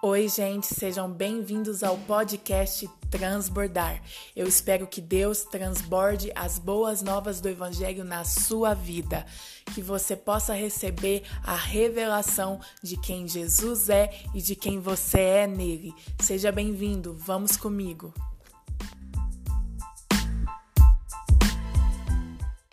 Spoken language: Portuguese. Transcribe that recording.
Oi, gente, sejam bem-vindos ao podcast Transbordar. Eu espero que Deus transborde as boas novas do Evangelho na sua vida, que você possa receber a revelação de quem Jesus é e de quem você é nele. Seja bem-vindo, vamos comigo.